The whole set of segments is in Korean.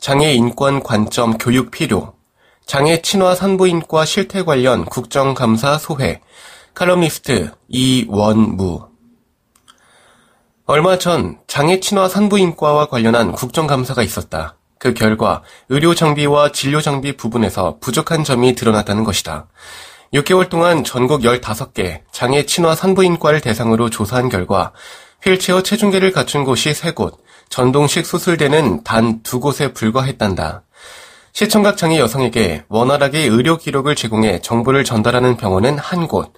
장애 인권 관점 교육 필요, 장애 친화 산부인과 실태 관련 국정감사 소회, 칼럼니스트 이원무. 얼마 전 장애 친화 산부인과와 관련한 국정감사가 있었다. 그 결과 의료 장비와 진료 장비 부분에서 부족한 점이 드러났다는 것이다. 6개월 동안 전국 15개 장애 친화 산부인과를 대상으로 조사한 결과 휠체어 체중계를 갖춘 곳이 3곳, 전동식 수술대는 단 두 곳에 불과했단다. 시청각 장애 여성에게 원활하게 의료 기록을 제공해 정보를 전달하는 병원은 한 곳.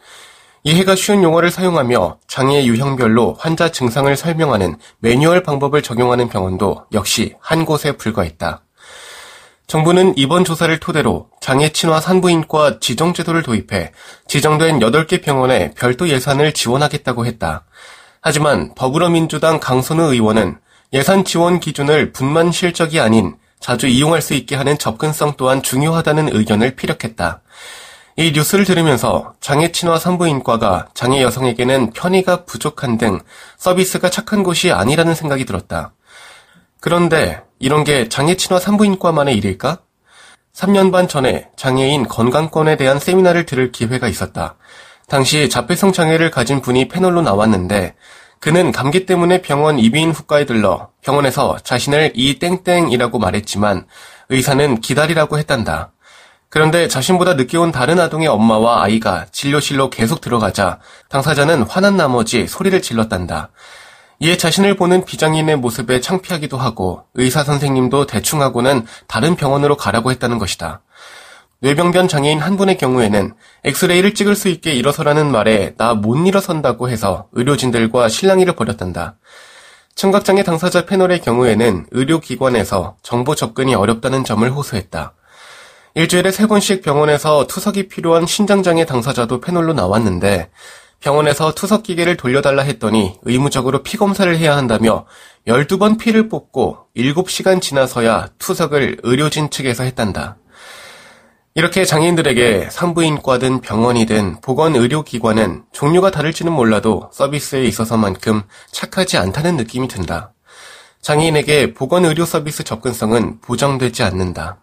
이해가 쉬운 용어를 사용하며 장애 유형별로 환자 증상을 설명하는 매뉴얼 방법을 적용하는 병원도 역시 한 곳에 불과했다. 정부는 이번 조사를 토대로 장애 친화 산부인과 지정 제도를 도입해 지정된 8개 병원에 별도 예산을 지원하겠다고 했다. 하지만 더불어민주당 강선우 의원은 예산 지원 기준을 분만 실적이 아닌 자주 이용할 수 있게 하는 접근성 또한 중요하다는 의견을 피력했다. 이 뉴스를 들으면서 장애 친화 산부인과가 장애 여성에게는 편의가 부족한 등 서비스가 착한 곳이 아니라는 생각이 들었다. 그런데 이런 게 장애 친화 산부인과만의 일일까? 3년 반 전에 장애인 건강권에 대한 세미나를 들을 기회가 있었다. 당시 자폐성 장애를 가진 분이 패널로 나왔는데 그는 감기 때문에 병원 이비인 후과에 들러 병원에서 자신을 이 땡땡이라고 말했지만 의사는 기다리라고 했단다. 그런데 자신보다 늦게 온 다른 아동의 엄마와 아이가 진료실로 계속 들어가자 당사자는 화난 나머지 소리를 질렀단다. 이에 자신을 보는 비장인의 모습에 창피하기도 하고 의사 선생님도 대충하고는 다른 병원으로 가라고 했다는 것이다. 뇌병변 장애인 한 분의 경우에는 엑스레이를 찍을 수 있게 일어서라는 말에 나 못 일어선다고 해서 의료진들과 실랑이를 벌였단다. 청각장애 당사자 패널의 경우에는 의료기관에서 정보 접근이 어렵다는 점을 호소했다. 일주일에 세 번씩 병원에서 투석이 필요한 신장장애 당사자도 패널로 나왔는데 병원에서 투석 기계를 돌려달라 했더니 의무적으로 피 검사를 해야 한다며 12번 피를 뽑고 7시간 지나서야 투석을 의료진 측에서 했단다. 이렇게 장애인들에게 산부인과든 병원이든 보건의료기관은 종류가 다를지는 몰라도 서비스에 있어서만큼 착하지 않다는 느낌이 든다. 장애인에게 보건의료 서비스 접근성은 보장되지 않는다.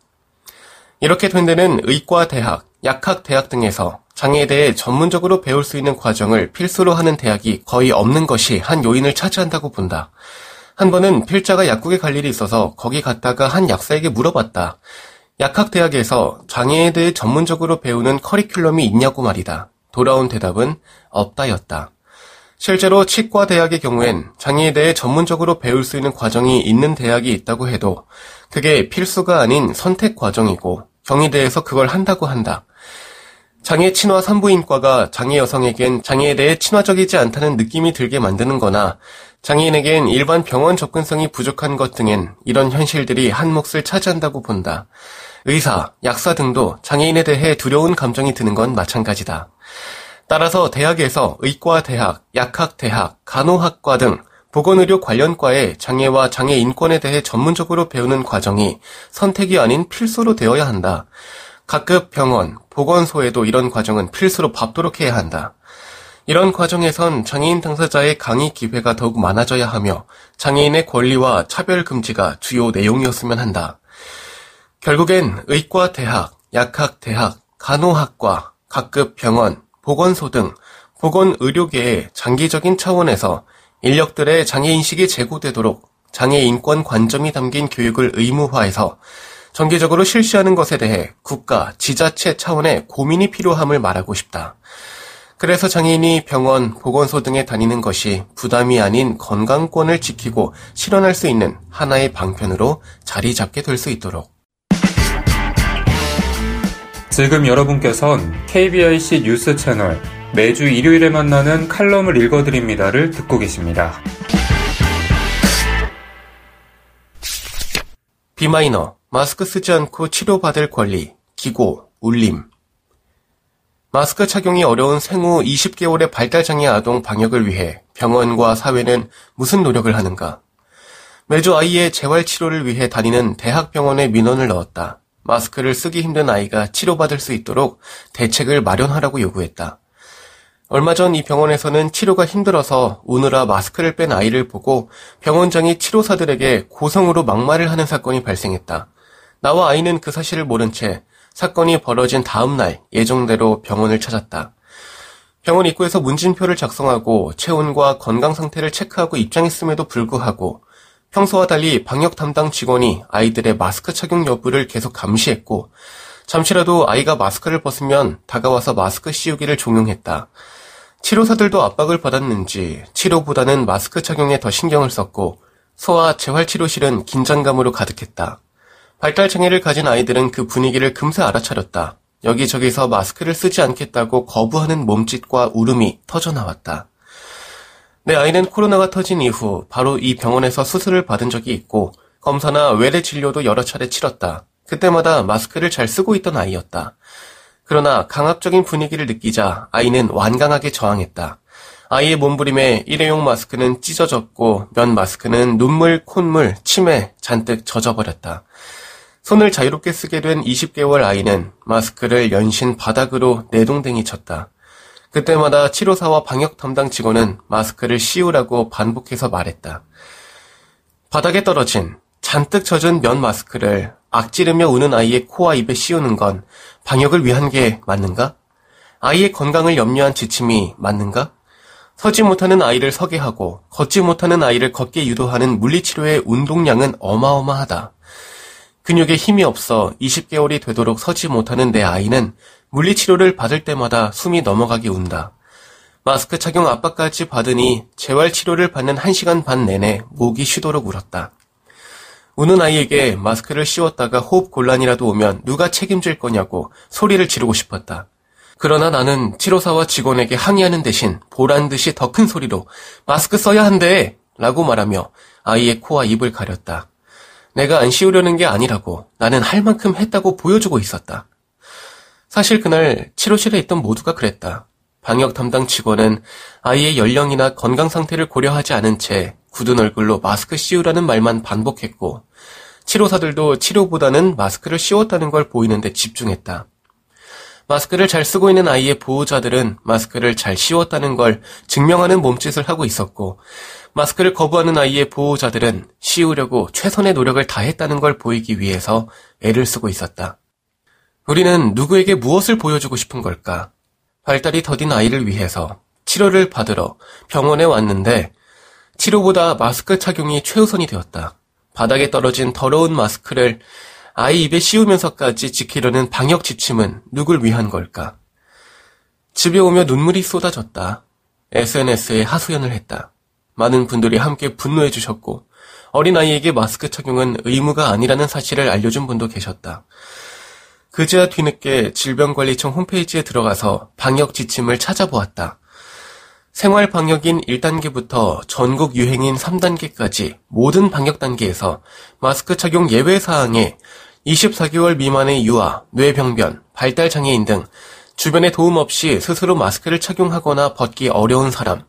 이렇게 된 데는 의과대학, 약학대학 등에서 장애에 대해 전문적으로 배울 수 있는 과정을 필수로 하는 대학이 거의 없는 것이 한 요인을 차지한다고 본다. 한 번은 필자가 약국에 갈 일이 있어서 거기 갔다가 한 약사에게 물어봤다. 약학대학에서 장애에 대해 전문적으로 배우는 커리큘럼이 있냐고 말이다. 돌아온 대답은 없다였다. 실제로 치과 대학의 경우엔 장애에 대해 전문적으로 배울 수 있는 과정이 있는 대학이 있다고 해도 그게 필수가 아닌 선택 과정이고 경희대에서 그걸 한다고 한다. 장애 친화 산부인과가 장애 여성에겐 장애에 대해 친화적이지 않다는 느낌이 들게 만드는 거나 장애인에겐 일반 병원 접근성이 부족한 것 등엔 이런 현실들이 한 몫을 차지한다고 본다. 의사, 약사 등도 장애인에 대해 두려운 감정이 드는 건 마찬가지다. 따라서 대학에서 의과대학, 약학대학, 간호학과 등 보건의료 관련과의 장애와 장애 인권에 대해 전문적으로 배우는 과정이 선택이 아닌 필수로 되어야 한다. 각급 병원, 보건소에도 이런 과정은 필수로 밟도록 해야 한다. 이런 과정에선 장애인 당사자의 강의 기회가 더욱 많아져야 하며 장애인의 권리와 차별 금지가 주요 내용이었으면 한다. 결국엔 의과 대학, 약학 대학, 간호학과, 각급 병원, 보건소 등 보건 의료계의 장기적인 차원에서 인력들의 장애인식이 제고되도록 장애인권 관점이 담긴 교육을 의무화해서 정기적으로 실시하는 것에 대해 국가, 지자체 차원의 고민이 필요함을 말하고 싶다. 그래서 장애인이 병원, 보건소 등에 다니는 것이 부담이 아닌 건강권을 지키고 실현할 수 있는 하나의 방편으로 자리 잡게 될 수 있도록. 지금 여러분께선 KBIC 뉴스 채널 매주 일요일에 만나는 칼럼을 읽어드립니다를 듣고 계십니다. 비마이너, 마스크 쓰지 않고 치료받을 권리, 기고, 울림. 마스크 착용이 어려운 생후 20개월의 발달장애 아동 방역을 위해 병원과 사회는 무슨 노력을 하는가? 매주 아이의 재활 치료를 위해 다니는 대학병원에 민원을 넣었다. 마스크를 쓰기 힘든 아이가 치료받을 수 있도록 대책을 마련하라고 요구했다. 얼마 전 이 병원에서는 치료가 힘들어서 우느라 마스크를 뺀 아이를 보고 병원장이 치료사들에게 고성으로 막말을 하는 사건이 발생했다. 나와 아이는 그 사실을 모른 채 사건이 벌어진 다음 날 예정대로 병원을 찾았다. 병원 입구에서 문진표를 작성하고 체온과 건강 상태를 체크하고 입장했음에도 불구하고 평소와 달리 방역 담당 직원이 아이들의 마스크 착용 여부를 계속 감시했고 잠시라도 아이가 마스크를 벗으면 다가와서 마스크 씌우기를 종용했다. 치료사들도 압박을 받았는지 치료보다는 마스크 착용에 더 신경을 썼고 소아 재활치료실은 긴장감으로 가득했다. 발달장애를 가진 아이들은 그 분위기를 금세 알아차렸다. 여기저기서 마스크를 쓰지 않겠다고 거부하는 몸짓과 울음이 터져나왔다. 내 아이는 코로나가 터진 이후 바로 이 병원에서 수술을 받은 적이 있고 검사나 외래 진료도 여러 차례 치렀다. 그때마다 마스크를 잘 쓰고 있던 아이였다. 그러나 강압적인 분위기를 느끼자 아이는 완강하게 저항했다. 아이의 몸부림에 일회용 마스크는 찢어졌고 면 마스크는 눈물, 콧물, 침에 잔뜩 젖어버렸다. 손을 자유롭게 쓰게 된 20개월 아이는 마스크를 연신 바닥으로 내동댕이 쳤다. 그때마다 치료사와 방역 담당 직원은 마스크를 씌우라고 반복해서 말했다. 바닥에 떨어진 잔뜩 젖은 면 마스크를 악지르며 우는 아이의 코와 입에 씌우는 건 방역을 위한 게 맞는가? 아이의 건강을 염려한 지침이 맞는가? 서지 못하는 아이를 서게 하고 걷지 못하는 아이를 걷게 유도하는 물리치료의 운동량은 어마어마하다. 근육에 힘이 없어 20개월이 되도록 서지 못하는 내 아이는 물리치료를 받을 때마다 숨이 넘어가게 운다. 마스크 착용 압박까지 받으니 재활치료를 받는 1시간 반 내내 목이 쉬도록 울었다. 우는 아이에게 마스크를 씌웠다가 호흡 곤란이라도 오면 누가 책임질 거냐고 소리를 지르고 싶었다. 그러나 나는 치료사와 직원에게 항의하는 대신 보란 듯이 더 큰 소리로 마스크 써야 한대! 라고 말하며 아이의 코와 입을 가렸다. 내가 안 씌우려는 게 아니라고 나는 할 만큼 했다고 보여주고 있었다. 사실 그날 치료실에 있던 모두가 그랬다. 방역 담당 직원은 아이의 연령이나 건강 상태를 고려하지 않은 채 굳은 얼굴로 마스크 씌우라는 말만 반복했고 치료사들도 치료보다는 마스크를 씌웠다는 걸 보이는데 집중했다. 마스크를 잘 쓰고 있는 아이의 보호자들은 마스크를 잘 씌웠다는 걸 증명하는 몸짓을 하고 있었고 마스크를 거부하는 아이의 보호자들은 씌우려고 최선의 노력을 다했다는 걸 보이기 위해서 애를 쓰고 있었다. 우리는 누구에게 무엇을 보여주고 싶은 걸까? 발달이 더딘 아이를 위해서 치료를 받으러 병원에 왔는데 치료보다 마스크 착용이 최우선이 되었다. 바닥에 떨어진 더러운 마스크를 아이 입에 씌우면서까지 지키려는 방역 지침은 누굴 위한 걸까? 집에 오며 눈물이 쏟아졌다. SNS에 하소연을 했다. 많은 분들이 함께 분노해 주셨고 어린아이에게 마스크 착용은 의무가 아니라는 사실을 알려준 분도 계셨다. 그제야 뒤늦게 질병관리청 홈페이지에 들어가서 방역 지침을 찾아보았다. 생활 방역인 1단계부터 전국 유행인 3단계까지 모든 방역 단계에서 마스크 착용 예외 사항에 24개월 미만의 유아, 뇌병변, 발달 장애인 등 주변의 도움 없이 스스로 마스크를 착용하거나 벗기 어려운 사람,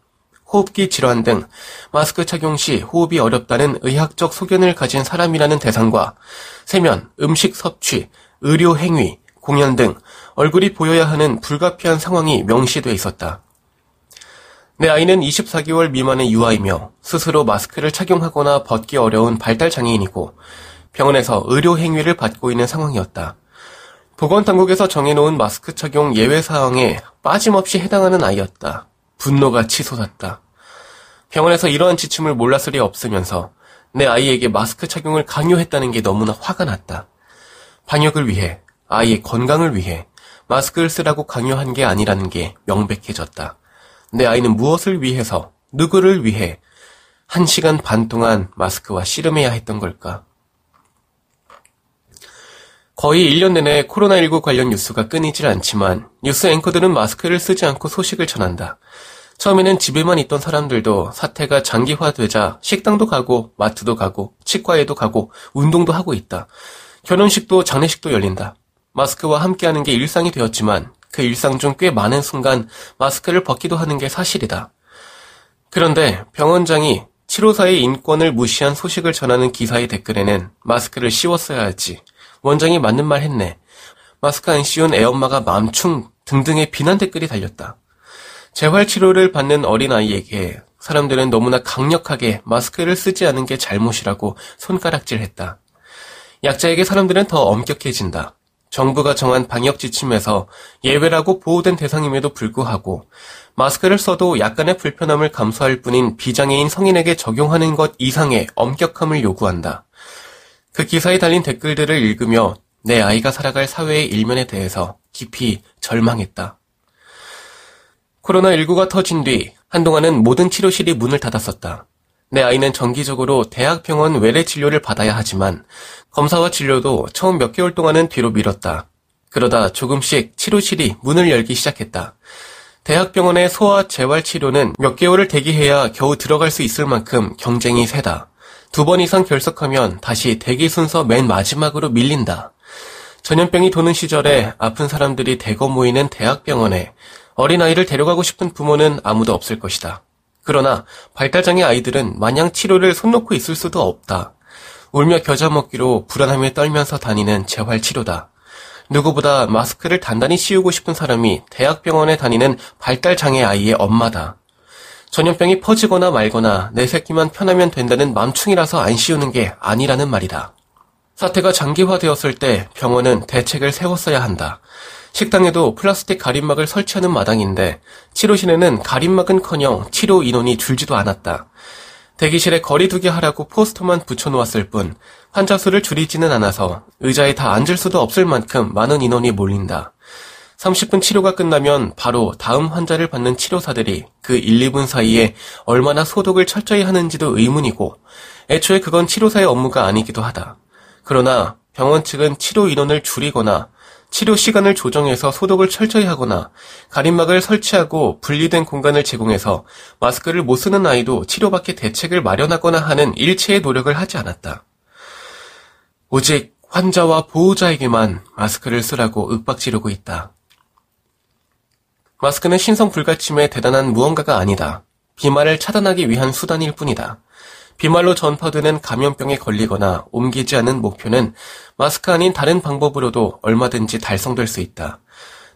호흡기 질환 등 마스크 착용 시 호흡이 어렵다는 의학적 소견을 가진 사람이라는 대상과 세면, 음식 섭취, 의료 행위, 공연 등 얼굴이 보여야 하는 불가피한 상황이 명시돼 있었다. 내 아이는 24개월 미만의 유아이며 스스로 마스크를 착용하거나 벗기 어려운 발달 장애인이고 병원에서 의료 행위를 받고 있는 상황이었다. 보건당국에서 정해놓은 마스크 착용 예외 사항에 빠짐없이 해당하는 아이였다. 분노가 치솟았다. 병원에서 이러한 지침을 몰랐을 리 없으면서 내 아이에게 마스크 착용을 강요했다는 게 너무나 화가 났다. 방역을 위해, 아이의 건강을 위해 마스크를 쓰라고 강요한 게 아니라는 게 명백해졌다. 내 아이는 무엇을 위해서, 누구를 위해 한 시간 반 동안 마스크와 씨름해야 했던 걸까? 거의 1년 내내 코로나19 관련 뉴스가 끊이질 않지만 뉴스 앵커들은 마스크를 쓰지 않고 소식을 전한다. 처음에는 집에만 있던 사람들도 사태가 장기화되자 식당도 가고 마트도 가고 치과에도 가고 운동도 하고 있다. 결혼식도 장례식도 열린다. 마스크와 함께하는 게 일상이 되었지만 그 일상 중 꽤 많은 순간 마스크를 벗기도 하는 게 사실이다. 그런데 병원장이 치료사의 인권을 무시한 소식을 전하는 기사의 댓글에는 마스크를 씌웠어야 하지. 원장이 맞는 말 했네. 마스크 안 씌운 애엄마가 맘충 등등의 비난 댓글이 달렸다. 재활치료를 받는 어린아이에게 사람들은 너무나 강력하게 마스크를 쓰지 않은 게 잘못이라고 손가락질했다. 약자에게 사람들은 더 엄격해진다. 정부가 정한 방역 지침에서 예외라고 보호된 대상임에도 불구하고 마스크를 써도 약간의 불편함을 감수할 뿐인 비장애인 성인에게 적용하는 것 이상의 엄격함을 요구한다. 그 기사에 달린 댓글들을 읽으며 내 아이가 살아갈 사회의 일면에 대해서 깊이 절망했다. 코로나19가 터진 뒤 한동안은 모든 치료실이 문을 닫았었다. 내 아이는 정기적으로 대학병원 외래 진료를 받아야 하지만 검사와 진료도 처음 몇 개월 동안은 뒤로 미뤘다. 그러다 조금씩 치료실이 문을 열기 시작했다. 대학병원의 소아 재활 치료는 몇 개월을 대기해야 겨우 들어갈 수 있을 만큼 경쟁이 세다. 두 번 이상 결석하면 다시 대기 순서 맨 마지막으로 밀린다. 전염병이 도는 시절에 아픈 사람들이 대거 모이는 대학병원에 어린아이를 데려가고 싶은 부모는 아무도 없을 것이다. 그러나 발달장애 아이들은 마냥 치료를 손 놓고 있을 수도 없다. 울며 겨자 먹기로 불안함에 떨면서 다니는 재활치료다. 누구보다 마스크를 단단히 씌우고 싶은 사람이 대학병원에 다니는 발달장애 아이의 엄마다. 전염병이 퍼지거나 말거나 내 새끼만 편하면 된다는 맘충이라서 안 씌우는 게 아니라는 말이다. 사태가 장기화되었을 때 병원은 대책을 세웠어야 한다. 식당에도 플라스틱 가림막을 설치하는 마당인데 치료실에는 가림막은커녕 치료 인원이 줄지도 않았다. 대기실에 거리두기 하라고 포스터만 붙여놓았을 뿐 환자 수를 줄이지는 않아서 의자에 다 앉을 수도 없을 만큼 많은 인원이 몰린다. 30분 치료가 끝나면 바로 다음 환자를 받는 치료사들이 그 1, 2분 사이에 얼마나 소독을 철저히 하는지도 의문이고 애초에 그건 치료사의 업무가 아니기도 하다. 그러나 병원 측은 치료 인원을 줄이거나 치료 시간을 조정해서 소독을 철저히 하거나 가림막을 설치하고 분리된 공간을 제공해서 마스크를 못 쓰는 아이도 치료받게 대책을 마련하거나 하는 일체의 노력을 하지 않았다. 오직 환자와 보호자에게만 마스크를 쓰라고 윽박 지르고 있다. 마스크는 신성 불가침의 대단한 무언가가 아니다. 비말을 차단하기 위한 수단일 뿐이다. 비말로 전파되는 감염병에 걸리거나 옮기지 않은 목표는 마스크 아닌 다른 방법으로도 얼마든지 달성될 수 있다.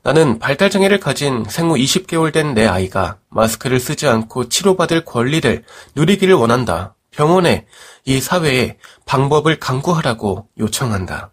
나는 발달장애를 가진 생후 20개월 된 내 아이가 마스크를 쓰지 않고 치료받을 권리를 누리기를 원한다. 병원에, 이 사회에 방법을 강구하라고 요청한다.